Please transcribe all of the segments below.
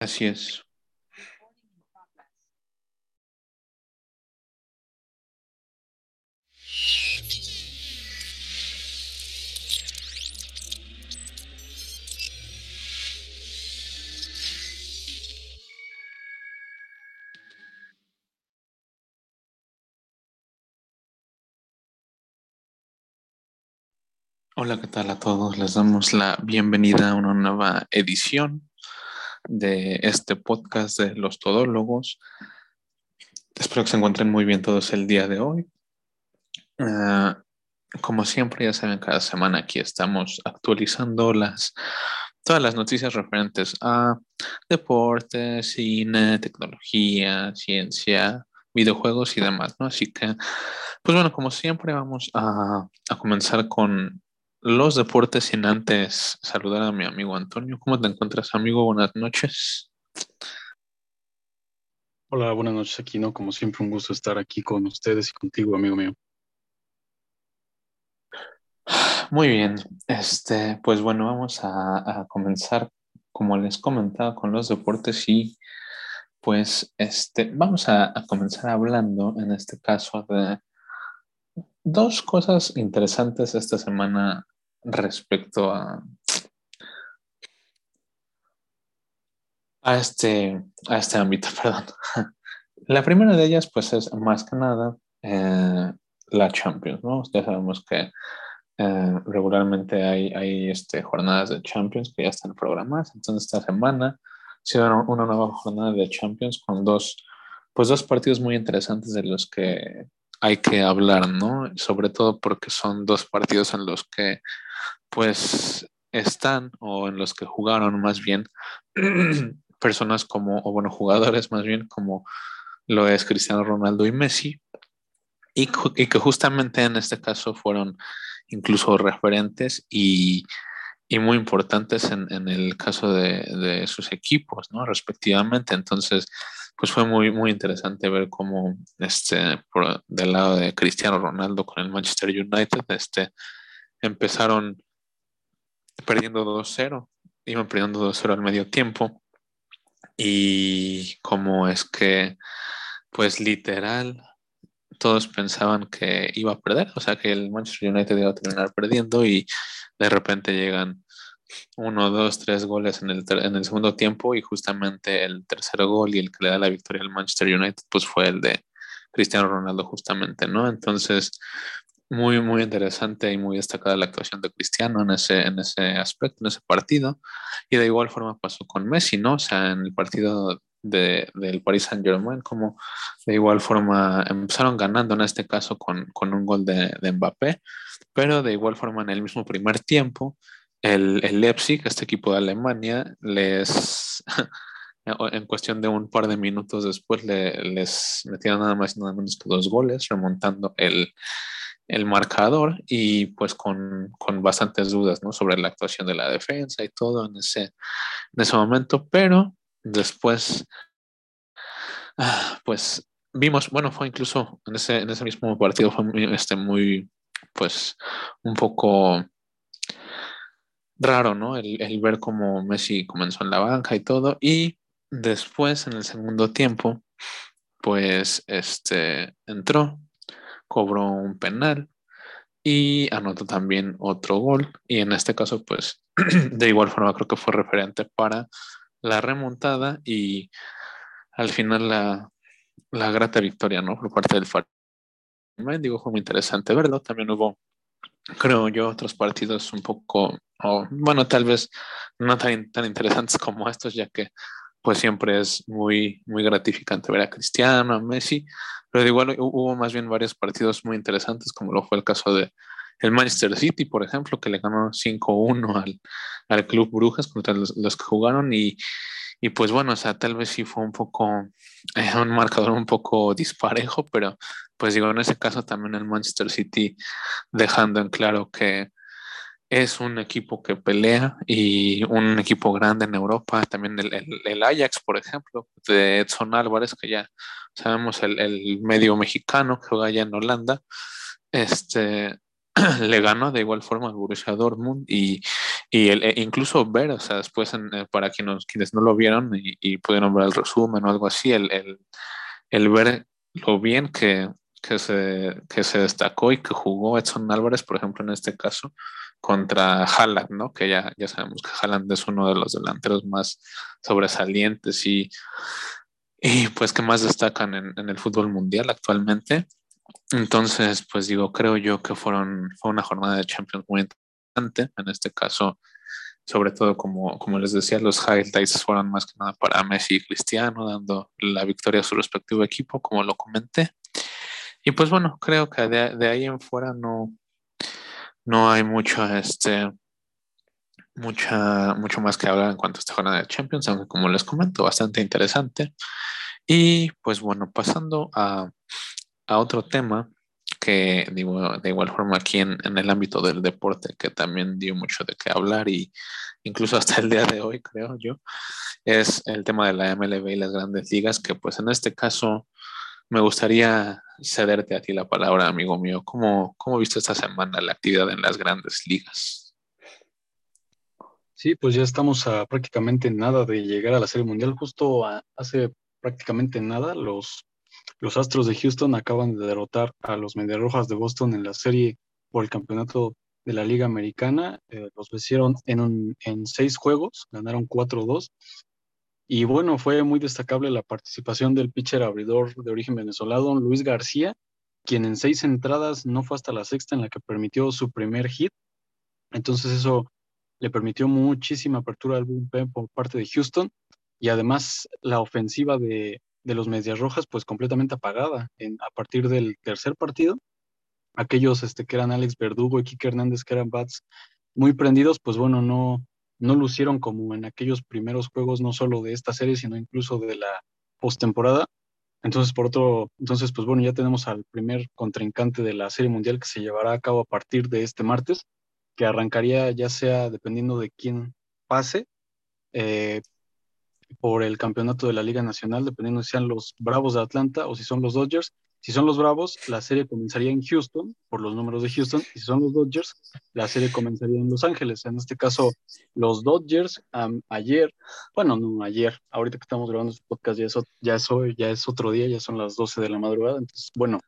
Así. Hola, ¿qué tal a todos? Les damos la bienvenida a una nueva edición de este podcast de los todólogos. Espero que se encuentren muy bien todos el día de hoy. Ah, como siempre, ya saben, cada semana aquí estamos actualizando las, todas las noticias referentes a deporte, cine, tecnología, ciencia, videojuegos y demás, ¿no? Así que, pues bueno, como siempre, vamos a, a comenzar con los deportes sin antes saludar a mi amigo Antonio. ¿Cómo te encuentras, amigo? Buenas noches. Hola, buenas noches, aquí, ¿no? Como siempre, un gusto estar aquí con ustedes y contigo, amigo mío. Muy bien, este, pues bueno, vamos a, comenzar, como les comentaba, con los deportes y pues este, vamos a comenzar hablando en este caso de dos cosas interesantes esta semana respecto a, a, este, a este ámbito, perdón. La primera de ellas, pues, es más que nada eh, la Champions, ¿no? Ya sabemos que eh, regularmente hay, hay este, jornadas de Champions que ya están programadas. Entonces, esta semana ha sido una nueva jornada de Champions con dos, pues, dos partidos muy interesantes de los que hay que hablar, ¿no? Sobre todo porque son dos partidos en los que pues están o en los que jugaron más bien personas como, o bueno, jugadores más bien como lo es Cristiano Ronaldo y Messi, y, que justamente en este caso fueron incluso referentes y, muy importantes en, el caso de, sus equipos, ¿no? Respectivamente. Entonces, pues fue muy, muy interesante ver cómo este, por, del lado de Cristiano Ronaldo con el Manchester United, este, empezaron perdiendo 2-0, iban perdiendo 2-0 al medio tiempo. Y como es que, pues literal, todos pensaban que iba a perder, o sea que el Manchester United iba a terminar perdiendo y de repente llegan uno, dos, tres goles en el, en el segundo tiempo y justamente el tercer gol y el que le da la victoria al Manchester United pues fue el de Cristiano Ronaldo justamente, ¿no? Entonces, muy, muy interesante y muy destacada la actuación de Cristiano en ese, en ese aspecto, en ese partido. Y de igual forma pasó con Messi, ¿no? O sea, en el partido de, del Paris Saint Germain, como de igual forma empezaron ganando en este caso con, con un gol de, de, Mbappé, pero de igual forma en el mismo primer tiempo, el, el Leipzig, este equipo de Alemania, les... en cuestión de un par de minutos después le, les metieron nada más y nada menos que dos goles, remontando el, el marcador y pues con, con, bastantes dudas ¿no? sobre la actuación de la defensa y todo en ese, en ese momento, pero después, ah, pues vimos, bueno, fue incluso en ese, en ese mismo partido, fue este, muy, pues, un poco raro, ¿no? El, ver cómo Messi comenzó en la banca y todo, y después en el segundo tiempo, pues, este, entró cobró un penal y anotó también otro gol. Y en este caso, pues de igual forma creo que fue referente para la remontada y al final la, la grata victoria, ¿no? Por parte del me Digo, fue muy interesante verlo. También hubo, creo yo, otros partidos un poco, bueno, tal vez no tan, tan interesantes como estos, ya que pues siempre es muy, muy gratificante ver a Cristiano, a Messi, pero de igual hubo más bien varios partidos muy interesantes, como lo fue el caso de el Manchester City, por ejemplo, que le ganó 5-1 al, al, Club Brujas contra los, que jugaron y, y, pues bueno, o sea, tal vez sí fue un poco, eh, un marcador un poco disparejo, pero pues digo, en ese caso también el Manchester City dejando en claro que es un equipo que pelea y un equipo grande en Europa. También el, Ajax, por ejemplo, de Edson Álvarez, que ya sabemos el, medio mexicano que juega allá en Holanda, este, le ganó de igual forma al Borussia Dortmund y, y el, e incluso ver, o sea, después eh, para quienes, quienes no lo vieron y, pudieron ver el resumen o algo así, el, el, el ver lo bien que, que, se, que se destacó y que jugó Edson Álvarez, por ejemplo, en este caso, contra Haaland, ¿no? Que ya, ya sabemos que Haaland es uno de los delanteros más sobresalientes y, y pues que más destacan en, en el fútbol mundial actualmente. Entonces, pues digo, creo yo que fueron, fue una jornada de Champions muy interesante. En este caso, sobre todo, como, como les decía, los highlights fueron más que nada para Messi y Cristiano, dando la victoria a su respectivo equipo, como lo comenté. Y pues bueno, creo que de, ahí en fuera no, no hay mucho, este, mucha, mucho más que hablar en cuanto a esta jornada de Champions, aunque como les comento, bastante interesante. Y pues bueno, pasando a a otro tema que digo, de igual forma aquí en, el ámbito del deporte, que también dio mucho de qué hablar y incluso hasta el día de hoy, creo yo, es el tema de la MLB y las grandes ligas, que pues en este caso me gustaría cederte a ti la palabra, amigo mío. ¿Cómo, cómo viste esta semana la actividad en las grandes ligas? Sí, pues ya estamos a prácticamente nada de llegar a la Serie Mundial. Justo hace prácticamente nada los los Astros de Houston acaban de derrotar a los Mediarrojas de Boston en la serie por el campeonato de la Liga Americana. Eh, los vencieron en, en seis juegos, ganaron 4-2. Y bueno, fue muy destacable la participación del pitcher abridor de origen venezolano, Luis García, quien en seis entradas no fue hasta la sexta en la que permitió su primer hit. Entonces eso le permitió muchísima apertura al bullpen por parte de Houston y además la ofensiva de, de los Medias Rojas pues completamente apagada a partir del tercer partido. Aquellos este, que eran Alex Verdugo y Kike Hernández, que eran bats muy prendidos, pues bueno, no, no lucieron como en aquellos primeros juegos, no solo de esta serie, sino incluso de la postemporada. Entonces, por otro, entonces, pues bueno, ya tenemos al primer contrincante de la Serie Mundial que se llevará a cabo a partir de este martes, que arrancaría ya sea dependiendo de quién pase, eh, por el campeonato de la Liga Nacional, dependiendo si sean los Bravos de Atlanta o si son los Dodgers. Si son los Bravos, la serie comenzaría en Houston, por los números de Houston, y si son los Dodgers, la serie comenzaría en Los Ángeles. En este caso, los Dodgers ayer, bueno, no ayer, ahorita que estamos grabando este podcast ya es, ya, ya es otro día, ya son las 12 de la madrugada, entonces, bueno,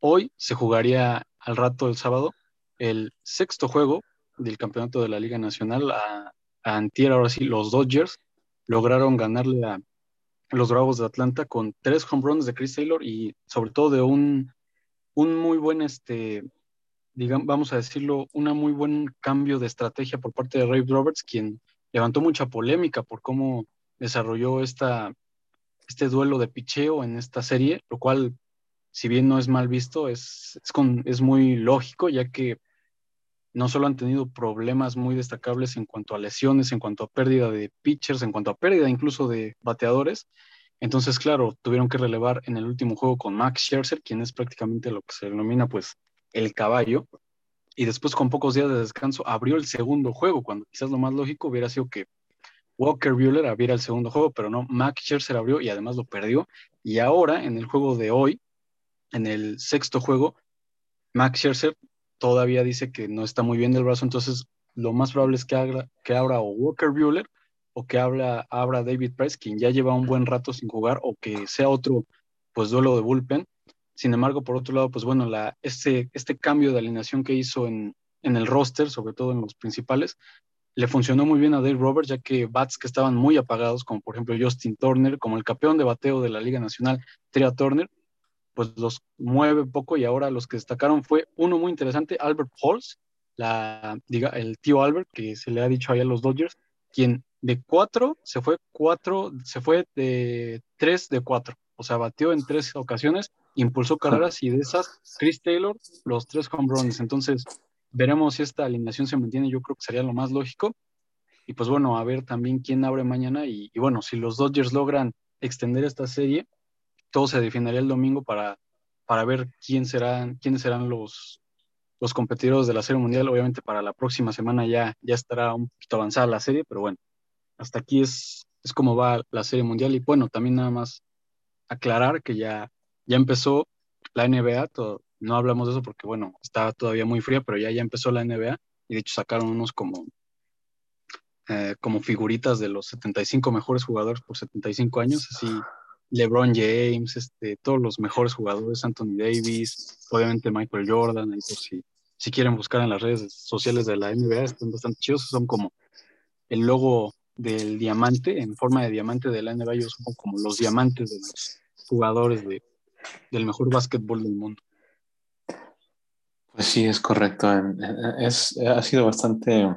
hoy se jugaría al rato el sábado el sexto juego del campeonato de la Liga Nacional a Antier, ahora sí, los Dodgers lograron ganarle a los Bravos de Atlanta con tres home runs de Chris Taylor y sobre todo de un, un muy buen, este, digamos, vamos a decirlo, un muy buen cambio de estrategia por parte de Ray Roberts, quien levantó mucha polémica por cómo desarrolló esta, este duelo de picheo en esta serie, lo cual, si bien no es mal visto, es, es, es muy lógico, ya que no solo han tenido problemas muy destacables en cuanto a lesiones, en cuanto a pérdida de pitchers, en cuanto a pérdida incluso de bateadores. Entonces, claro, tuvieron que relevar en el último juego con Max Scherzer, quien es prácticamente lo que se denomina pues el caballo. Y después con pocos días de descanso abrió el segundo juego, cuando quizás lo más lógico hubiera sido que Walker Buehler abriera el segundo juego, pero no, Max Scherzer abrió y además lo perdió. Y ahora, en el juego de hoy, en el sexto juego, Max Scherzer todavía dice que no está muy bien del brazo, entonces lo más probable es que, abra, que abra o Walker Bueller o que abra, abra David Price, quien ya lleva un buen rato sin jugar, o que sea otro pues duelo de bullpen. Sin embargo, por otro lado, pues bueno, este, este cambio de alineación que hizo en, en el roster, sobre todo en los principales, le funcionó muy bien a Dave Roberts, ya que bats que estaban muy apagados, como por ejemplo Justin Turner, como el campeón de bateo de la Liga Nacional, Tria Turner, pues los mueve poco y ahora los que destacaron fue uno muy interesante, Albert Halls, la, diga, el tío Albert, que se le ha dicho ahí a los Dodgers, quien de cuatro se fue cuatro, se fue de tres de cuatro, o sea, batió en tres ocasiones, impulsó carreras y de esas, Chris Taylor, los tres home runs. Entonces, veremos si esta alineación se mantiene, yo creo que sería lo más lógico. Y pues bueno, a ver también quién abre mañana y bueno, si los Dodgers logran extender esta serie, todo se definiría el domingo para, para ver quién serán, quiénes serán los, los competidores de la Serie Mundial. Obviamente para la próxima semana ya, ya estará un poquito avanzada la serie, pero bueno, hasta aquí es, es como va la Serie Mundial. Y bueno, también nada más aclarar que ya, ya empezó la NBA, no hablamos de eso porque bueno, está todavía muy fría, pero ya, ya empezó la NBA y de hecho sacaron unos como eh, como figuritas de los 75 mejores jugadores por 75 años, así LeBron James, este, todos los mejores jugadores, Anthony Davis, obviamente Michael Jordan, y si, si quieren buscar en las redes sociales de la NBA, están bastante chidos, son como el logo del diamante, en forma de diamante de la NBA, son como los diamantes de los jugadores de, del mejor básquetbol del mundo. Pues sí, es correcto. Es, ha sido bastante,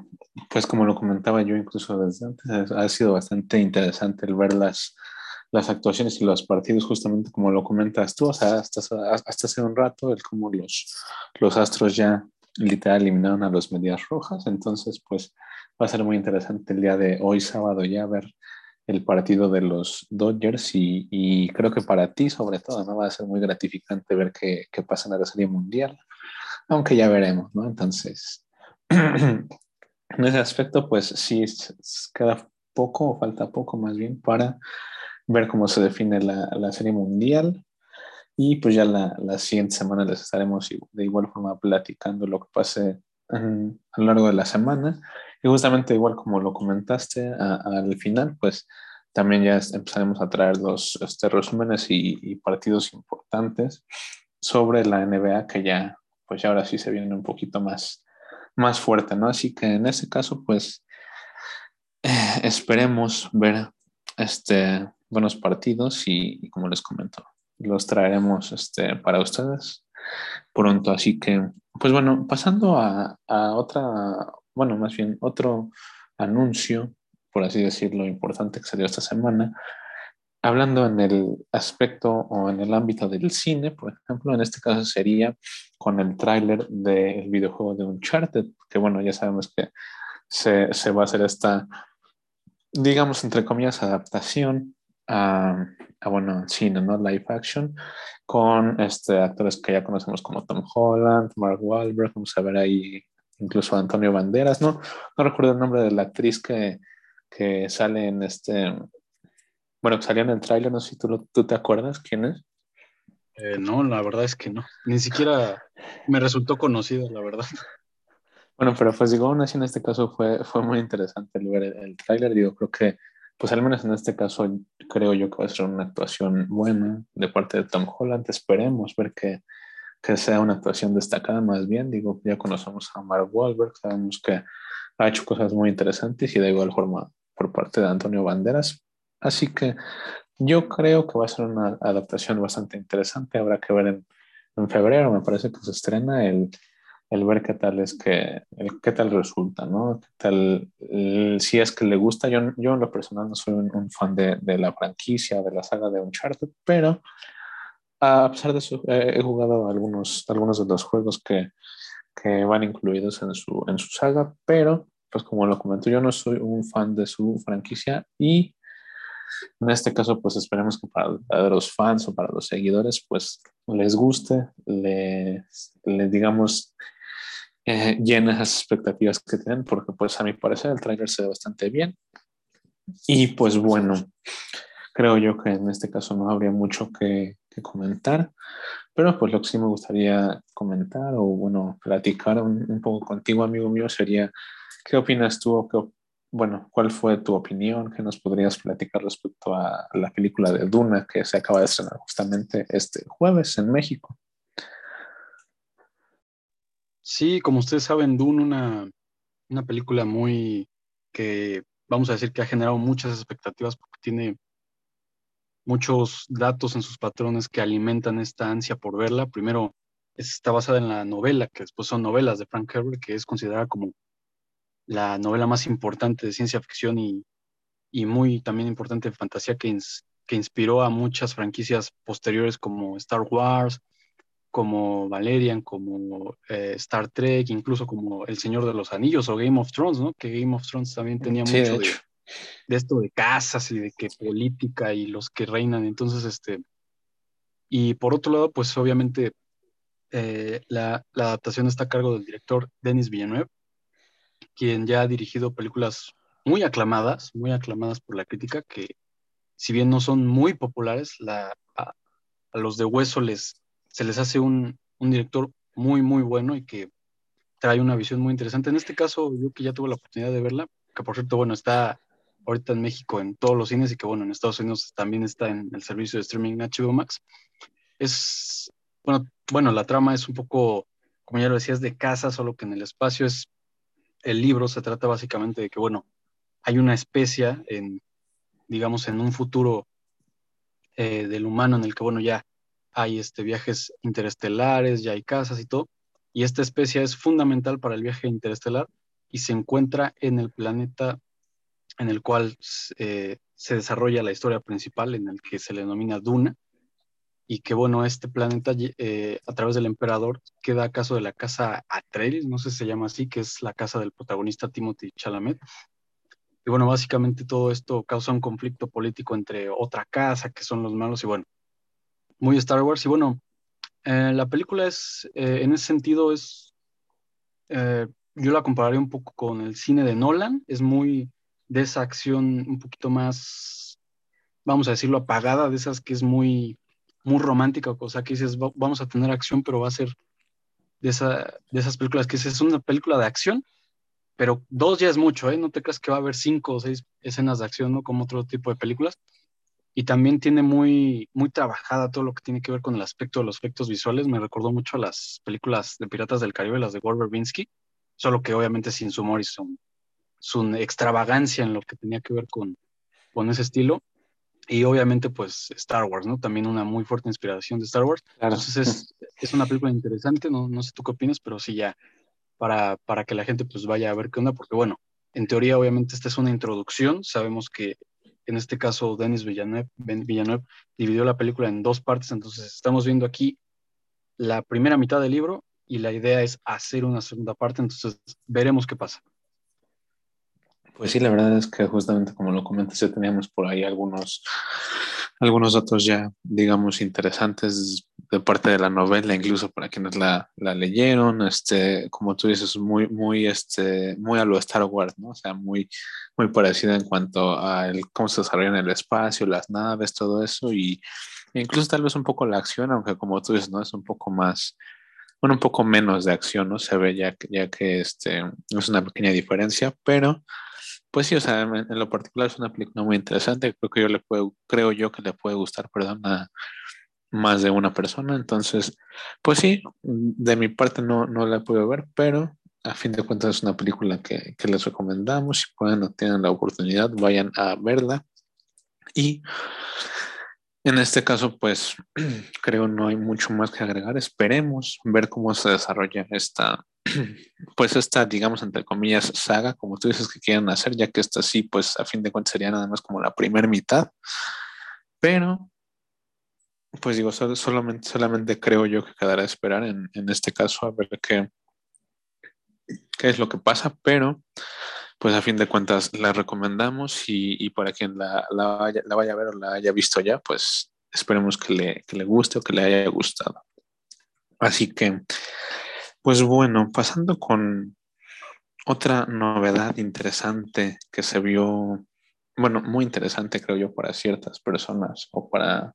pues como lo comentaba yo incluso desde antes, ha sido bastante interesante el ver las, actuaciones y los partidos, justamente como lo comentas tú, o sea, hasta, hasta hace un rato, el cómo los, los Astros ya literal eliminaron a los Medias Rojas, entonces pues va a ser muy interesante el día de hoy sábado ya ver el partido de los Dodgers y, creo que para ti sobre todo no va a ser muy gratificante ver qué, qué pasa en la Serie Mundial, aunque ya veremos, ¿no? Entonces, en ese aspecto pues sí queda poco o falta poco más bien para ver cómo se define la, la Serie Mundial. Y pues ya la, la, siguiente semana les estaremos de igual forma platicando lo que pase a lo largo de la semana. Y justamente igual como lo comentaste al final, pues también ya empezaremos a traer los este, resúmenes y, y, partidos importantes sobre la NBA que ya, pues ya ahora sí se viene un poquito más, más fuerte, ¿no? Así que en ese caso, pues eh, esperemos ver este, buenos partidos y, como les comento, los traeremos este, para ustedes pronto. Así que, pues bueno, pasando a, otra, bueno, más bien otro anuncio, por así decirlo, importante que salió esta semana, hablando en el aspecto o en el ámbito del cine, por ejemplo, en este caso sería con el tráiler del videojuego de Uncharted, que bueno, ya sabemos que se, se va a hacer esta, digamos, entre comillas, adaptación a, a, bueno, cine, ¿no? Live action, con este, actores que ya conocemos como Tom Holland, Mark Wahlberg, vamos a ver ahí incluso Antonio Banderas, ¿no? No recuerdo el nombre de la actriz que, que sale en este, bueno, que salió en el tráiler, no sé si tú, tú te acuerdas quién es. Eh, no, la verdad es que no. Ni siquiera me resultó conocida, la verdad. Bueno, pero pues digo, aún así en este caso fue, fue muy interesante el ver el, el tráiler. Digo, creo que pues al menos en este caso creo yo que va a ser una actuación buena de parte de Tom Holland. Esperemos ver que, que sea una actuación destacada más bien. Digo, ya conocemos a Mark Wahlberg, sabemos que ha hecho cosas muy interesantes y de igual forma por parte de Antonio Banderas. Así que yo creo que va a ser una adaptación bastante interesante. Habrá que ver en, en febrero, me parece que se estrena el, el ver qué tal es que, el, qué tal resulta, ¿no? ¿Qué tal, si es que le gusta. Yo, yo en lo personal no soy un, un fan de, de, la franquicia, de la saga de Uncharted, pero a pesar de eso, eh, he jugado algunos, algunos de los juegos que, que van incluidos en su, en su saga, pero pues como lo comento, yo no soy un fan de su franquicia y en este caso, pues esperemos que para, para, los fans o para los seguidores, pues les guste, les, les digamos, eh, llena esas expectativas que tienen, porque pues a mi parecer el trailer se ve bastante bien. Y pues bueno, creo yo que en este caso no habría mucho que, que comentar, pero pues lo que sí me gustaría comentar o bueno, platicar un, un poco contigo, amigo mío, sería qué opinas tú qué, bueno, ¿cuál fue tu opinión? ¿Qué nos podrías platicar respecto a la película de Duna que se acaba de estrenar justamente este jueves en México? Sí, como ustedes saben, Dune, una, una película muy que vamos a decir que ha generado muchas expectativas porque tiene muchos datos en sus patrones que alimentan esta ansia por verla. Primero, está basada en la novela, que después son novelas de Frank Herbert, que es considerada como la novela más importante de ciencia ficción y, y muy también importante de fantasía que, que inspiró a muchas franquicias posteriores como Star Wars, como Valerian, como eh, Star Trek, incluso como El Señor de los Anillos o Game of Thrones, ¿no? Que Game of Thrones también tenía sí, mucho de, de, de, esto de casas y de que política y los que reinan. Entonces, este, y por otro lado, pues obviamente eh, la, la, adaptación está a cargo del director Denis Villeneuve, quien ya ha dirigido películas muy aclamadas, muy aclamadas por la crítica, que si bien no son muy populares, la, a, a los de hueso les se les hace un, un, director muy, muy bueno y que trae una visión muy interesante. En este caso, yo que ya tuve la oportunidad de verla, que por cierto, bueno, está ahorita en México en todos los cines y que bueno, en Estados Unidos también está en el servicio de streaming HBO Max. Es, bueno, bueno, la trama es un poco, como ya lo decías, de casa, solo que en el espacio es, el libro se trata básicamente de que, bueno, hay una especie en, digamos, en un futuro eh, del humano en el que, bueno, ya hay este, viajes interestelares, ya hay casas y todo, y esta especie es fundamental para el viaje interestelar y se encuentra en el planeta en el cual eh, se desarrolla la historia principal, en el que se le denomina Duna, y que bueno, este planeta eh, a través del emperador queda a caso de la casa Atreides, no sé si se llama así, que es la casa del protagonista Timothy Chalamet. Y bueno, básicamente todo esto causa un conflicto político entre otra casa, que son los malos, y bueno, muy Star Wars. Y bueno, eh, la película es, en ese sentido, es, yo la compararía un poco con el cine de Nolan, es muy de esa acción un poquito más, vamos a decirlo, apagada, de esas que es muy, muy romántica, o sea, que dices, vamos a tener acción, pero va a ser de, esa, de esas películas que es una película de acción, pero dos ya es mucho, ¿eh? No te creas que va a haber cinco o seis escenas de acción, ¿no? Como otro tipo de películas. Y también tiene muy, muy trabajada todo lo que tiene que ver con el aspecto de los efectos visuales. Me recordó mucho a las películas de Piratas del Caribe, las de Gore Verbinski, solo que obviamente sin su Morrison su extravagancia en lo que tenía que ver con, con ese estilo. Y obviamente, pues Star Wars, ¿no? También una muy fuerte inspiración de Star Wars. Entonces es, es, una película interesante, no, no sé tú qué opinas, pero sí ya para, para que la gente pues vaya a ver qué onda, porque bueno, en teoría obviamente esta es una introducción, sabemos que en este caso Denis Villeneuve, dividió la película en dos partes, entonces estamos viendo aquí la primera mitad del libro y la idea es hacer una segunda parte, entonces veremos qué pasa. Pues sí, la verdad es que justamente como lo comentas, ya teníamos por ahí algunos, algunos datos ya, digamos, interesantes de parte de la novela, incluso para quienes la, la leyeron, este, como tú dices, muy, muy, este, muy a lo Star Wars, ¿no? O sea, muy, muy parecida en cuanto a el, cómo se desarrolla en el espacio, las naves, todo eso, y incluso tal vez un poco la acción, aunque como tú dices, ¿no? Es un poco más, bueno, un poco menos de acción, ¿no? Se ve ya, ya que este, es una pequeña diferencia, pero pues sí, o sea, en, lo particular es una película muy interesante. Creo que yo le puedo, creo yo que le puede gustar, perdón, a más de una persona. Entonces, pues sí, de mi parte no, no la puedo ver, pero a fin de cuentas es una película que, que les recomendamos. Si pueden o tienen la oportunidad, vayan a verla. Y en este caso, pues creo no hay mucho más que agregar. Esperemos ver cómo se desarrolla esta, pues esta, digamos, entre comillas, saga, como tú dices que quieren hacer, ya que esta sí, pues a fin de cuentas sería nada más como la primera mitad. Pero, pues digo, solamente, solamente creo yo que quedará a esperar en, en este caso a ver qué, qué es lo que pasa, pero pues a fin de cuentas la recomendamos y, para quien la, vaya, la, vaya, a ver o la haya visto ya, pues esperemos que le, que le guste o que le haya gustado. Así que, pues bueno, pasando con otra novedad interesante que se vio, bueno, muy interesante creo yo para ciertas personas o para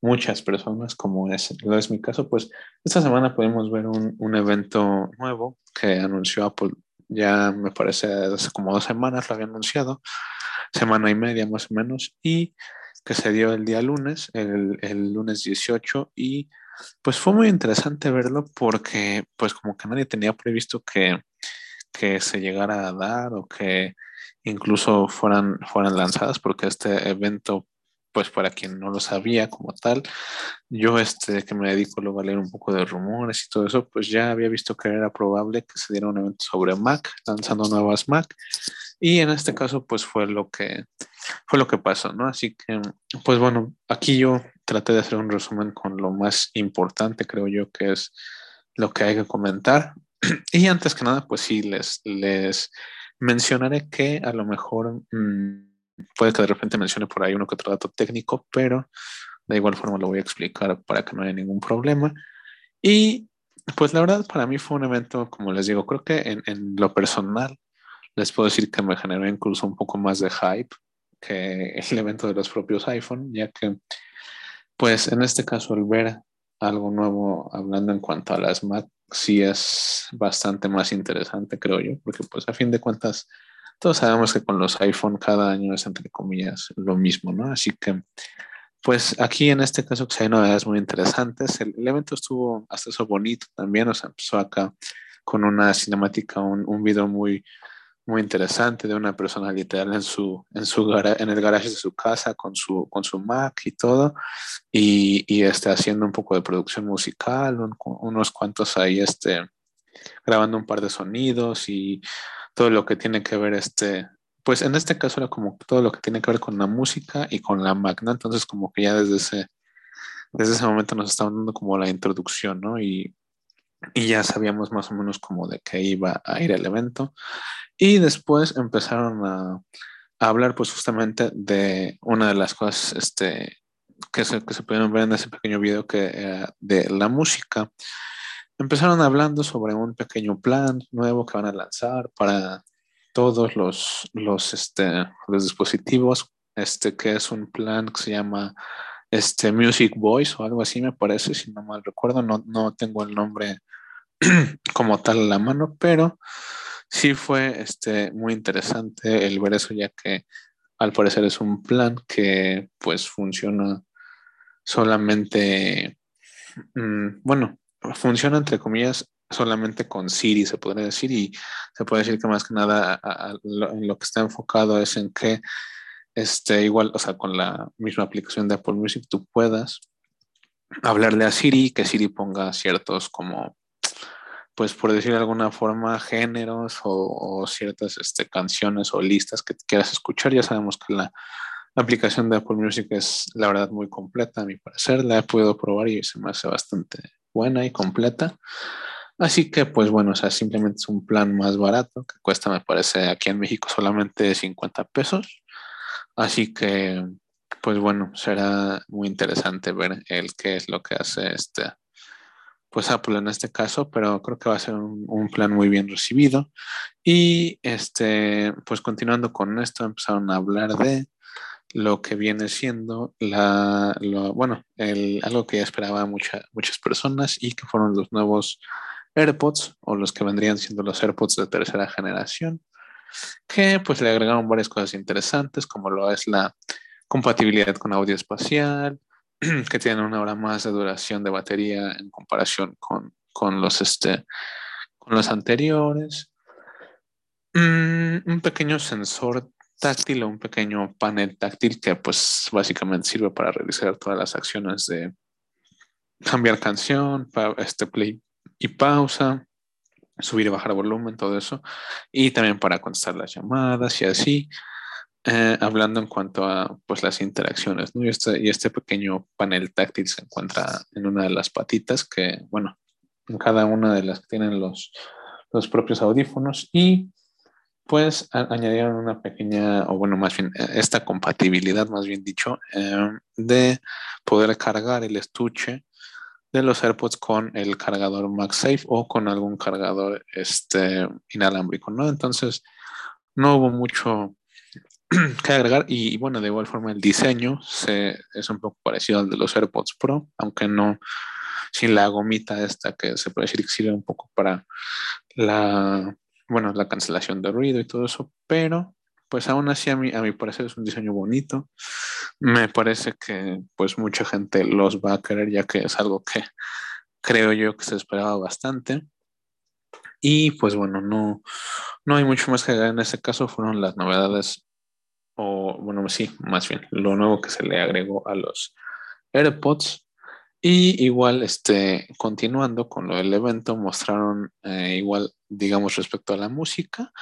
muchas personas, como es, lo es mi caso, pues esta semana pudimos ver un, un evento nuevo que anunció Apple. Ya me parece hace como dos semanas lo había anunciado, semana y media más o menos, y que se dio el día lunes, el, el lunes 18, y pues fue muy interesante verlo porque pues como que nadie tenía previsto que, que se llegara a dar o que incluso fueran, fueran lanzadas, porque este evento pues para quien no lo sabía como tal, yo este que me dedico luego a leer un poco de rumores y todo eso, pues ya había visto que era probable que se diera un evento sobre Mac, lanzando nuevas Mac, y en este caso pues fue lo que fue lo que pasó, ¿no? Así que pues bueno, aquí yo traté de hacer un resumen con lo más importante, creo yo que es lo que hay que comentar. Y antes que nada, pues sí, les, les mencionaré que a lo mejor... Mmm, puede que de repente mencione por ahí uno que otro dato técnico, pero de igual forma lo voy a explicar para que no haya ningún problema. Y pues la verdad para mí fue un evento, como les digo, creo que en, en lo personal les puedo decir que me generó incluso un poco más de hype que el evento de los propios iPhone, ya que pues en este caso el ver algo nuevo hablando en cuanto a las Mac sí es bastante más interesante, creo yo, porque pues a fin de cuentas todos sabemos que con los iPhone cada año es entre comillas lo mismo, ¿no? Así que, pues aquí en este caso pues, hay novedades muy interesantes. El, evento estuvo hasta eso bonito también, o sea, empezó acá con una cinemática, un, un video muy, muy interesante de una persona literal en su en su en el garaje de su casa con su con su Mac y todo y, y este haciendo un poco de producción musical unos cuantos ahí este grabando un par de sonidos y todo lo que tiene que ver este pues en este caso era como todo lo que tiene que ver con la música y con la Mac ¿no? entonces como que ya desde ese desde ese momento nos estaban dando como la introducción no y y ya sabíamos más o menos como de qué iba a ir el evento. Y después empezaron a, hablar pues justamente de una de las cosas este, que, se, que se pudieron ver en ese pequeño video que era de la música. Empezaron hablando sobre un pequeño plan nuevo que van a lanzar para todos los, los, este, los dispositivos, este, que es un plan que se llama este, Music Voice o algo así me parece, si no mal recuerdo, no, no tengo el nombre como tal a la mano, pero sí fue este, muy interesante el ver eso, ya que al parecer es un plan que pues funciona solamente, mm, bueno, funciona entre comillas solamente con Siri, se podría decir, y se puede decir que más que nada en lo que está enfocado es en que este, igual, o sea, con la misma aplicación de Apple Music, tú puedas hablarle a Siri, que Siri ponga ciertos como pues por decir de alguna forma, géneros o, ciertas este, canciones o listas que quieras escuchar. Ya sabemos que la, aplicación de Apple Music es la verdad muy completa, a mi parecer. La he podido probar y se me hace bastante buena y completa. Así que, pues bueno, o sea, simplemente es un plan más barato que cuesta, me parece, aquí en México solamente 50 pesos. Así que, pues bueno, será muy interesante ver el qué es lo que hace este pues Apple en este caso, pero creo que va a ser un, plan muy bien recibido. Y este, pues continuando con esto, empezaron a hablar de lo que viene siendo la, bueno, el, algo que ya esperaba mucha, muchas personas y que fueron los nuevos AirPods o los que vendrían siendo los AirPods de tercera generación, que pues le agregaron varias cosas interesantes como lo es la compatibilidad con audio espacial, que tienen una hora más de duración de batería en comparación con, con los, este, con los anteriores. Mm, un pequeño sensor táctil o un pequeño panel táctil que pues básicamente sirve para realizar todas las acciones de cambiar canción, este play y pausa, subir y bajar volumen, todo eso, y también para contestar las llamadas y así. Eh, hablando en cuanto a pues, las interacciones, y, este, y este pequeño panel táctil se encuentra en una de las patitas que, bueno, en cada una de las que tienen los, los propios audífonos y pues añadieron una pequeña, o bueno, más bien, eh, esta compatibilidad, más bien dicho, em, de poder cargar el estuche de los AirPods con el cargador MagSafe o con algún cargador este, inalámbrico, ¿no? Entonces, no hubo mucho que agregar. Y, bueno, de igual forma el diseño se, es un poco parecido al de los AirPods Pro, aunque no sin la gomita esta que se puede decir que sirve un poco para la, bueno, la cancelación de ruido y todo eso, pero pues aún así a mí, a mi parecer es un diseño bonito. Me parece que pues mucha gente los va a querer ya que es algo que creo yo que se esperaba bastante. Y pues bueno, no, no hay mucho más que agregar en este caso, fueron las novedades o bueno, sí, más bien, lo nuevo que se le agregó a los AirPods. Y igual, este, continuando con lo del evento, mostraron eh, igual, digamos, respecto a la música,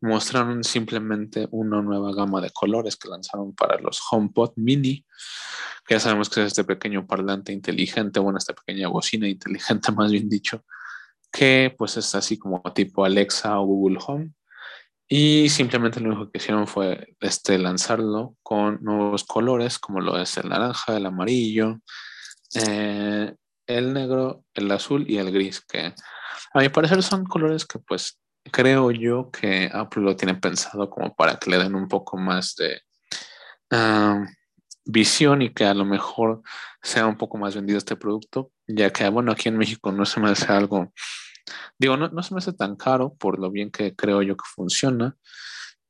mostraron simplemente una nueva gama de colores que lanzaron para los HomePod Mini, que ya sabemos que es este pequeño parlante inteligente, bueno, esta pequeña bocina inteligente, más bien dicho, que pues es así como tipo Alexa o Google Home, y simplemente lo único que hicieron fue este, lanzarlo con nuevos colores, como lo es el naranja, el amarillo, eh, el negro, el azul y el gris, que a mi parecer son colores que pues creo yo que Apple lo tiene pensado como para que le den un poco más de visión y que a lo mejor sea un poco más vendido este producto, ya que bueno, aquí en México no se me hace algo Digo, no, no se me hace tan caro por lo bien que creo yo que funciona.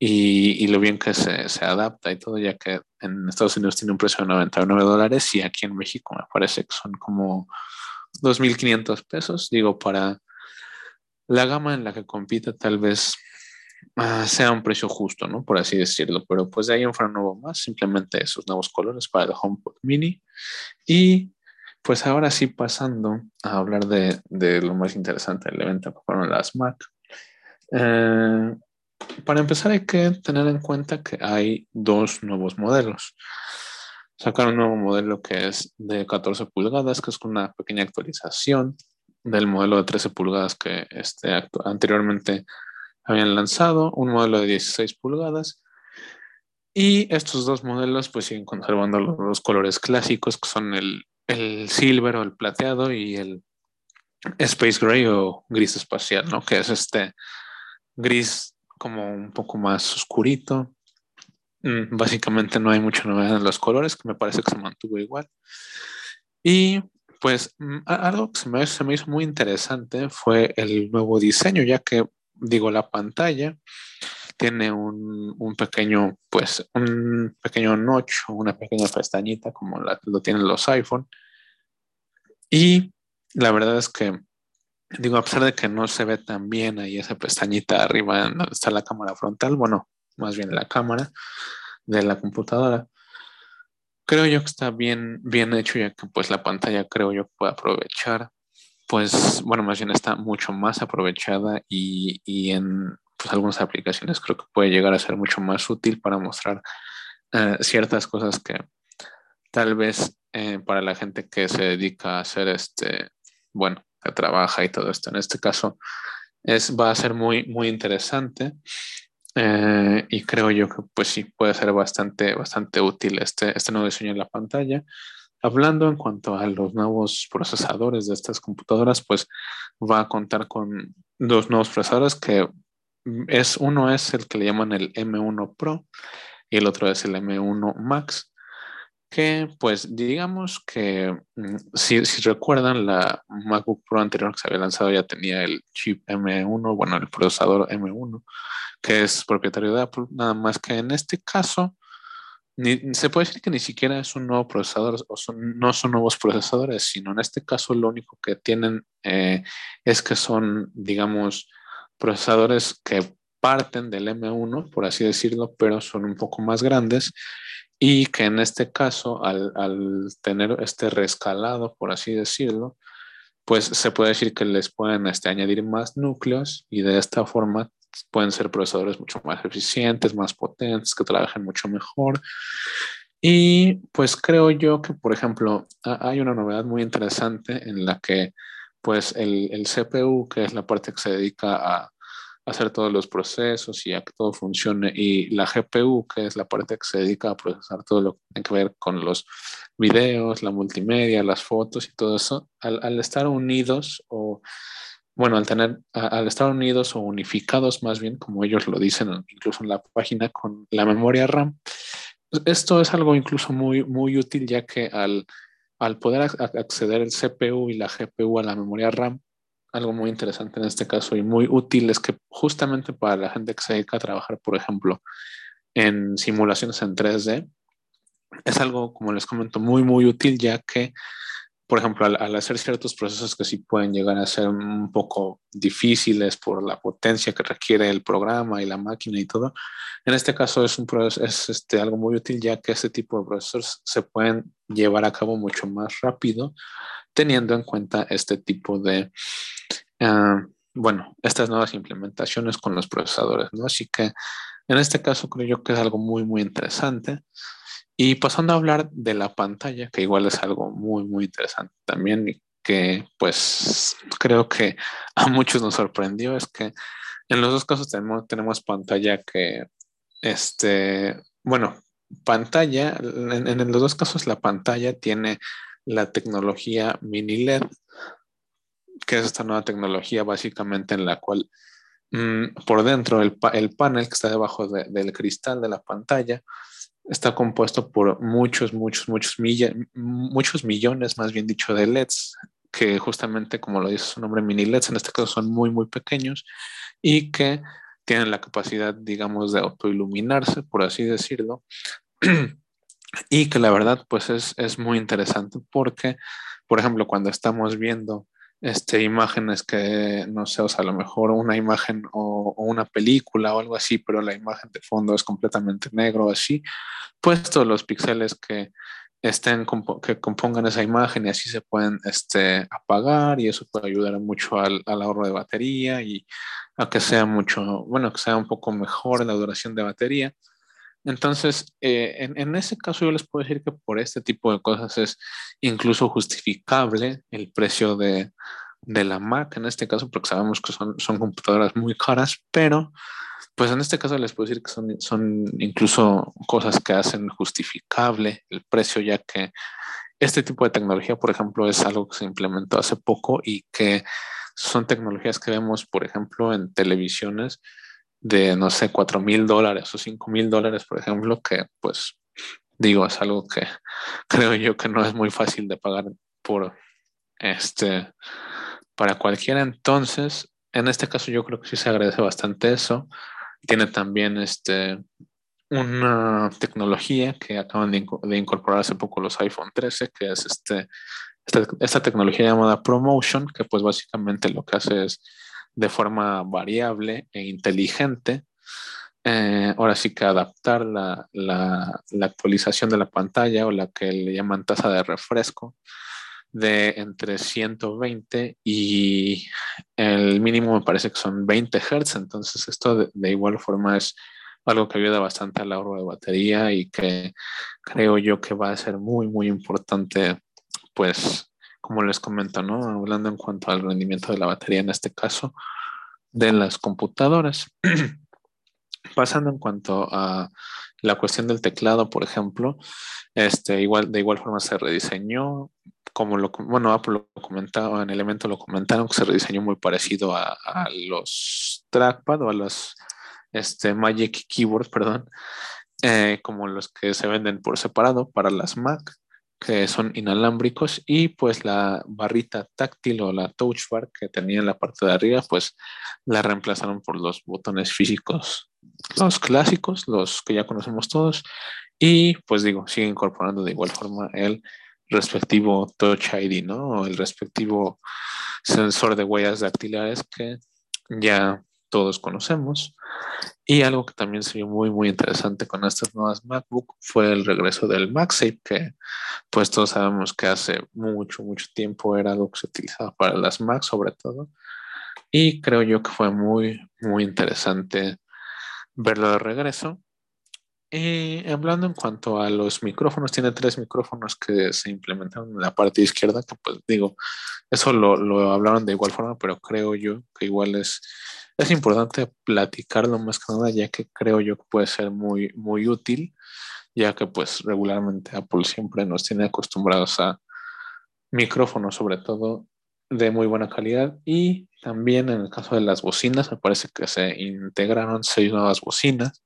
Y, lo bien que se, se, adapta y todo, ya que en Estados Unidos tiene un precio de 99 dólares y aquí en México me parece que son como 2.500 pesos. Digo, para la gama en la que compite tal vez uh, sea un precio justo, ¿no? Por así decirlo, pero pues de ahí en fuera nuevo más, simplemente esos nuevos colores para el HomePod Mini. Y pues ahora sí pasando a hablar de, de lo más interesante del evento, que fueron las Mac. Eh, para empezar hay que tener en cuenta que hay dos nuevos modelos. Sacaron un nuevo modelo que es de 14 pulgadas, que es una pequeña actualización del modelo de 13 pulgadas que este, anteriormente habían lanzado, un modelo de 16 pulgadas. Y estos dos modelos pues siguen conservando los, colores clásicos que son el, el silver o el plateado y el space gray o gris espacial, ¿no? Que es este gris como un poco más oscurito. Mm, básicamente no hay mucha novedad en los colores, que me parece que se mantuvo igual. Y pues mm, algo que se me, se hizo muy interesante fue el nuevo diseño, ya que, digo, la pantalla tiene un, pequeño, pues, un pequeño notch una pequeña pestañita como lo tienen los iPhone. Y la verdad es que Digo, a pesar de que no se ve tan bien ahí esa pestañita arriba donde está la cámara frontal, bueno, más bien la cámara de la computadora, creo yo que está bien, bien hecho ya que pues la pantalla creo yo puede aprovechar, pues bueno, más bien está mucho más aprovechada y, y en pues, algunas aplicaciones creo que puede llegar a ser mucho más útil para mostrar eh, ciertas cosas que tal vez eh, para la gente que se dedica a hacer este, bueno, que trabaja y todo esto. En este caso es, va a ser muy, muy interesante eh, y creo yo que pues sí puede ser bastante, bastante útil este, este nuevo diseño en la pantalla. Hablando en cuanto a los nuevos procesadores de estas computadoras, pues va a contar con dos nuevos procesadores que es uno es el que le llaman el M1 Pro y el otro es el M1 Max que pues digamos que mm, si, si, recuerdan la MacBook Pro anterior que se había lanzado ya tenía el chip M1, bueno, el procesador M1, que es propietario de Apple, nada más que en este caso ni, se puede decir que ni siquiera es un nuevo procesador o son, no son nuevos procesadores, sino en este caso lo único que tienen eh, es que son, digamos, procesadores que parten del M1, por así decirlo, pero son un poco más grandes y que en este caso, al, tener este rescalado, por así decirlo, pues se puede decir que les pueden este, añadir más núcleos y de esta forma pueden ser procesadores mucho más eficientes, más potentes, que trabajen mucho mejor. Y pues creo yo que, por ejemplo, hay una novedad muy interesante en la que pues el CPU, que es la parte que se dedica a hacer todos los procesos y a que todo funcione. Y la GPU, que es la parte que se dedica a procesar todo lo que tiene que ver con los videos, la multimedia, las fotos y todo eso, al, estar unidos o, bueno, al tener, al estar unidos o unificados más bien, como ellos lo dicen incluso en la página con la memoria RAM, esto es algo incluso muy, muy útil ya que al, al poder acceder el CPU y la GPU a la memoria RAM, algo muy interesante en este caso y muy útil es que justamente para la gente que se dedica a trabajar, por ejemplo, en simulaciones en 3D, es algo, como les comento, muy, muy útil ya que, por ejemplo, al, hacer ciertos procesos que sí pueden llegar a ser un poco difíciles por la potencia que requiere el programa y la máquina y todo, en este caso es, un, es este, algo muy útil ya que este tipo de procesos se pueden llevar a cabo mucho más rápido teniendo en cuenta este tipo de, uh, bueno, estas nuevas implementaciones con los procesadores, ¿no? Así que en este caso creo yo que es algo muy, muy interesante. Y pasando a hablar de la pantalla, que igual es algo muy, muy interesante también y que pues creo que a muchos nos sorprendió, es que en los dos casos tenemos, tenemos pantalla que, este, bueno, pantalla, en, los dos casos la pantalla tiene la tecnología mini LED, que es esta nueva tecnología básicamente en la cual mmm, por dentro el, el, panel que está debajo de, del cristal de la pantalla está compuesto por muchos, muchos, muchos, muchos millones, más bien dicho, de LEDs, que justamente, como lo dice su nombre, mini LEDs, en este caso son muy, muy pequeños y que tienen la capacidad, digamos, de autoiluminarse, por así decirlo. y que la verdad, pues es, es muy interesante porque, por ejemplo, cuando estamos viendo este, imágenes que, no sé, o sea, a lo mejor una imagen o, una película o algo así, pero la imagen de fondo es completamente negro, así, pues todos los píxeles que estén, que compongan esa imagen y así se pueden este, apagar y eso puede ayudar mucho al, al, ahorro de batería y a que sea mucho, bueno, que sea un poco mejor la duración de batería. Entonces, eh, en, ese caso yo les puedo decir que por este tipo de cosas es incluso justificable el precio de, la Mac en este caso, porque sabemos que son, son computadoras muy caras, pero pues en este caso les puedo decir que son, son incluso cosas que hacen justificable el precio, ya que este tipo de tecnología, por ejemplo, es algo que se implementó hace poco y que son tecnologías que vemos, por ejemplo, en televisiones de, no sé, cuatro mil dólares o cinco mil dólares, por ejemplo, que pues digo, es algo que creo yo que no es muy fácil de pagar por este para cualquiera. Entonces, en este caso yo creo que sí se agradece bastante eso. Tiene también este una tecnología que acaban de, incorporar hace poco los iPhone 13, que es este, esta, esta tecnología llamada ProMotion, que pues básicamente lo que hace es de forma variable e inteligente. Eh, ahora sí que adaptar la, la, actualización de la pantalla o la que le llaman tasa de refresco de entre 120 y el mínimo me parece que son 20 Hz. Entonces esto de, de igual forma es algo que ayuda bastante al ahorro de batería y que creo yo que va a ser muy, muy importante pues como les comento, ¿no? Hablando en cuanto al rendimiento de la batería en este caso de las computadoras. Pasando en cuanto a la cuestión del teclado, por ejemplo, este, igual, de igual forma se rediseñó, como lo, bueno, Apple lo comentaba, en Elemento lo comentaron, que se rediseñó muy parecido a, los trackpad o a los este, Magic Keyboards, perdón, eh, como los que se venden por separado para las Mac que son inalámbricos y pues la barrita táctil o la touch bar que tenía en la parte de arriba pues la reemplazaron por los botones físicos los clásicos los que ya conocemos todos y pues digo sigue incorporando de igual forma el respectivo touch ID no o el respectivo sensor de huellas dactilares que ya todos conocemos. Y algo que también se vio muy, muy interesante con estas nuevas MacBook fue el regreso del MagSafe, que pues todos sabemos que hace mucho, mucho tiempo era algo que se utilizaba para las Mac sobre todo. Y creo yo que fue muy, muy interesante verlo de regreso. Y hablando en cuanto a los micrófonos, tiene tres micrófonos que se implementaron en la parte izquierda, que pues digo, eso lo, lo hablaron de igual forma, pero creo yo que igual es es importante platicarlo más que nada, ya que creo yo que puede ser muy, muy útil, ya que pues regularmente Apple siempre nos tiene acostumbrados a micrófonos, sobre todo de muy buena calidad. Y también en el caso de las bocinas, me parece que se integraron seis nuevas bocinas.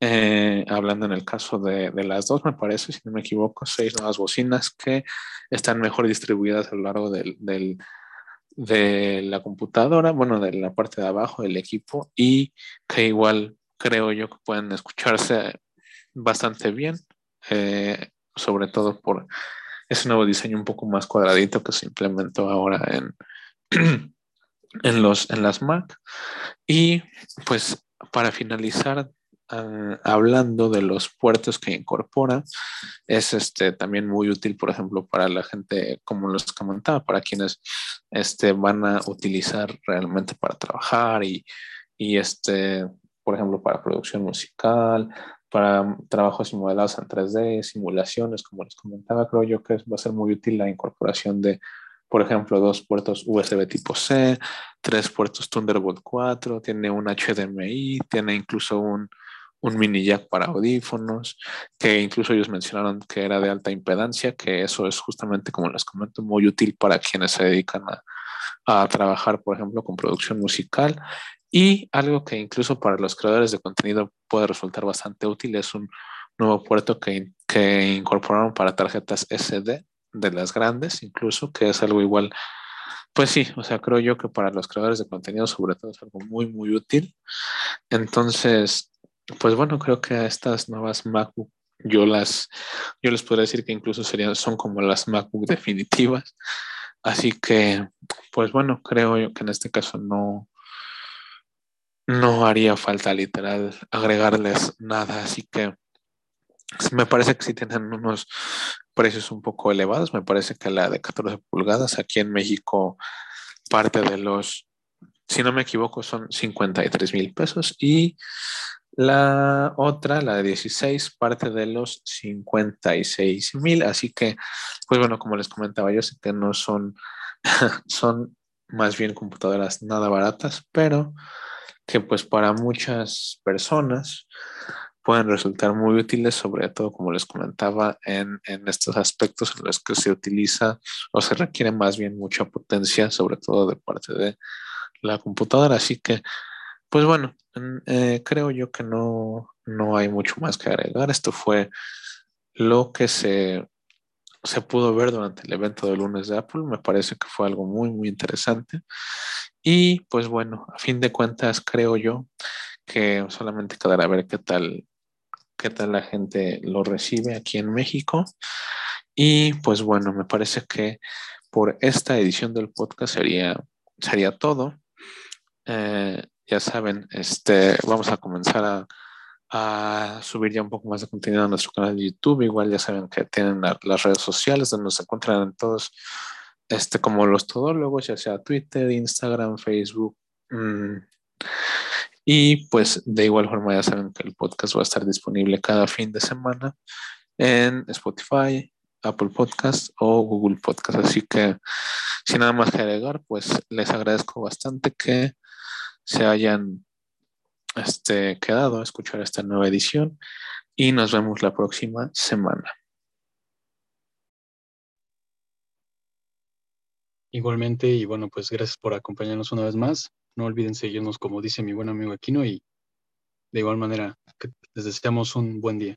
Eh, hablando en el caso de, las dos, me parece, si no me equivoco, seis nuevas bocinas que están mejor distribuidas a lo largo del, de la computadora, bueno, de la parte de abajo del equipo y que igual creo yo que pueden escucharse bastante bien, eh, sobre todo por ese nuevo diseño un poco más cuadradito que se implementó ahora en, en, los, en las Mac. Y pues para finalizar, Ah, hablando de los puertos que incorpora, es este, también muy útil, por ejemplo, para la gente, como los comentaba, para quienes este, van a utilizar realmente para trabajar y, y este, por ejemplo, para producción musical, para trabajos modelados en 3D, simulaciones, como les comentaba, creo yo que va a ser muy útil la incorporación de, por ejemplo, dos puertos USB tipo C, tres puertos Thunderbolt 4, tiene un HDMI, tiene incluso un un mini jack para audífonos, que incluso ellos mencionaron que era de alta impedancia, que eso es justamente, como les comento, muy útil para quienes se dedican a, trabajar, por ejemplo, con producción musical. Y algo que incluso para los creadores de contenido puede resultar bastante útil es un nuevo puerto que, que incorporaron para tarjetas SD de las grandes, incluso, que es algo igual pues sí, o sea, creo yo que para los creadores de contenido sobre todo es algo muy, muy útil. Entonces, pues bueno, creo que estas nuevas MacBook yo las, yo les podría decir que incluso serían, son como las MacBook definitivas. Así que, pues bueno, creo yo que en este caso no, no haría falta literal agregarles nada. Así que me parece que sí tienen unos precios un poco elevados. Me parece que la de 14 pulgadas aquí en México parte de los, si no me equivoco, son 53 mil pesos y la otra, la de 16, parte de los 56 mil. Así que, pues bueno, como les comentaba, yo sé que no son, son más bien computadoras nada baratas, pero que pues para muchas personas pueden resultar muy útiles, sobre todo como les comentaba, en, en, estos aspectos en los que se utiliza o se requiere más bien mucha potencia, sobre todo de parte de la computadora. Así que pues bueno, eh, creo yo que no, no hay mucho más que agregar. Esto fue lo que se, se pudo ver durante el evento del lunes de Apple. Me parece que fue algo muy, muy interesante. Y pues bueno, a fin de cuentas, creo yo que solamente quedará a ver qué tal, qué tal la gente lo recibe aquí en México. Y pues bueno, me parece que por esta edición del podcast sería, sería todo. Eh, ya saben, este, vamos a comenzar a, subir ya un poco más de contenido a nuestro canal de YouTube. Igual ya saben que tienen las redes sociales donde se encuentran en todos, este, como los todólogos, ya sea Twitter, Instagram, Facebook. Mm, y pues de igual forma ya saben que el podcast va a estar disponible cada fin de semana en Spotify, Apple Podcast o Google Podcast. Así que sin nada más que agregar, pues les agradezco bastante que se hayan este, quedado a escuchar esta nueva edición y nos vemos la próxima semana. Igualmente, y bueno, pues gracias por acompañarnos una vez más. No olviden seguirnos, como dice mi buen amigo Aquino, y de igual manera, les deseamos un buen día.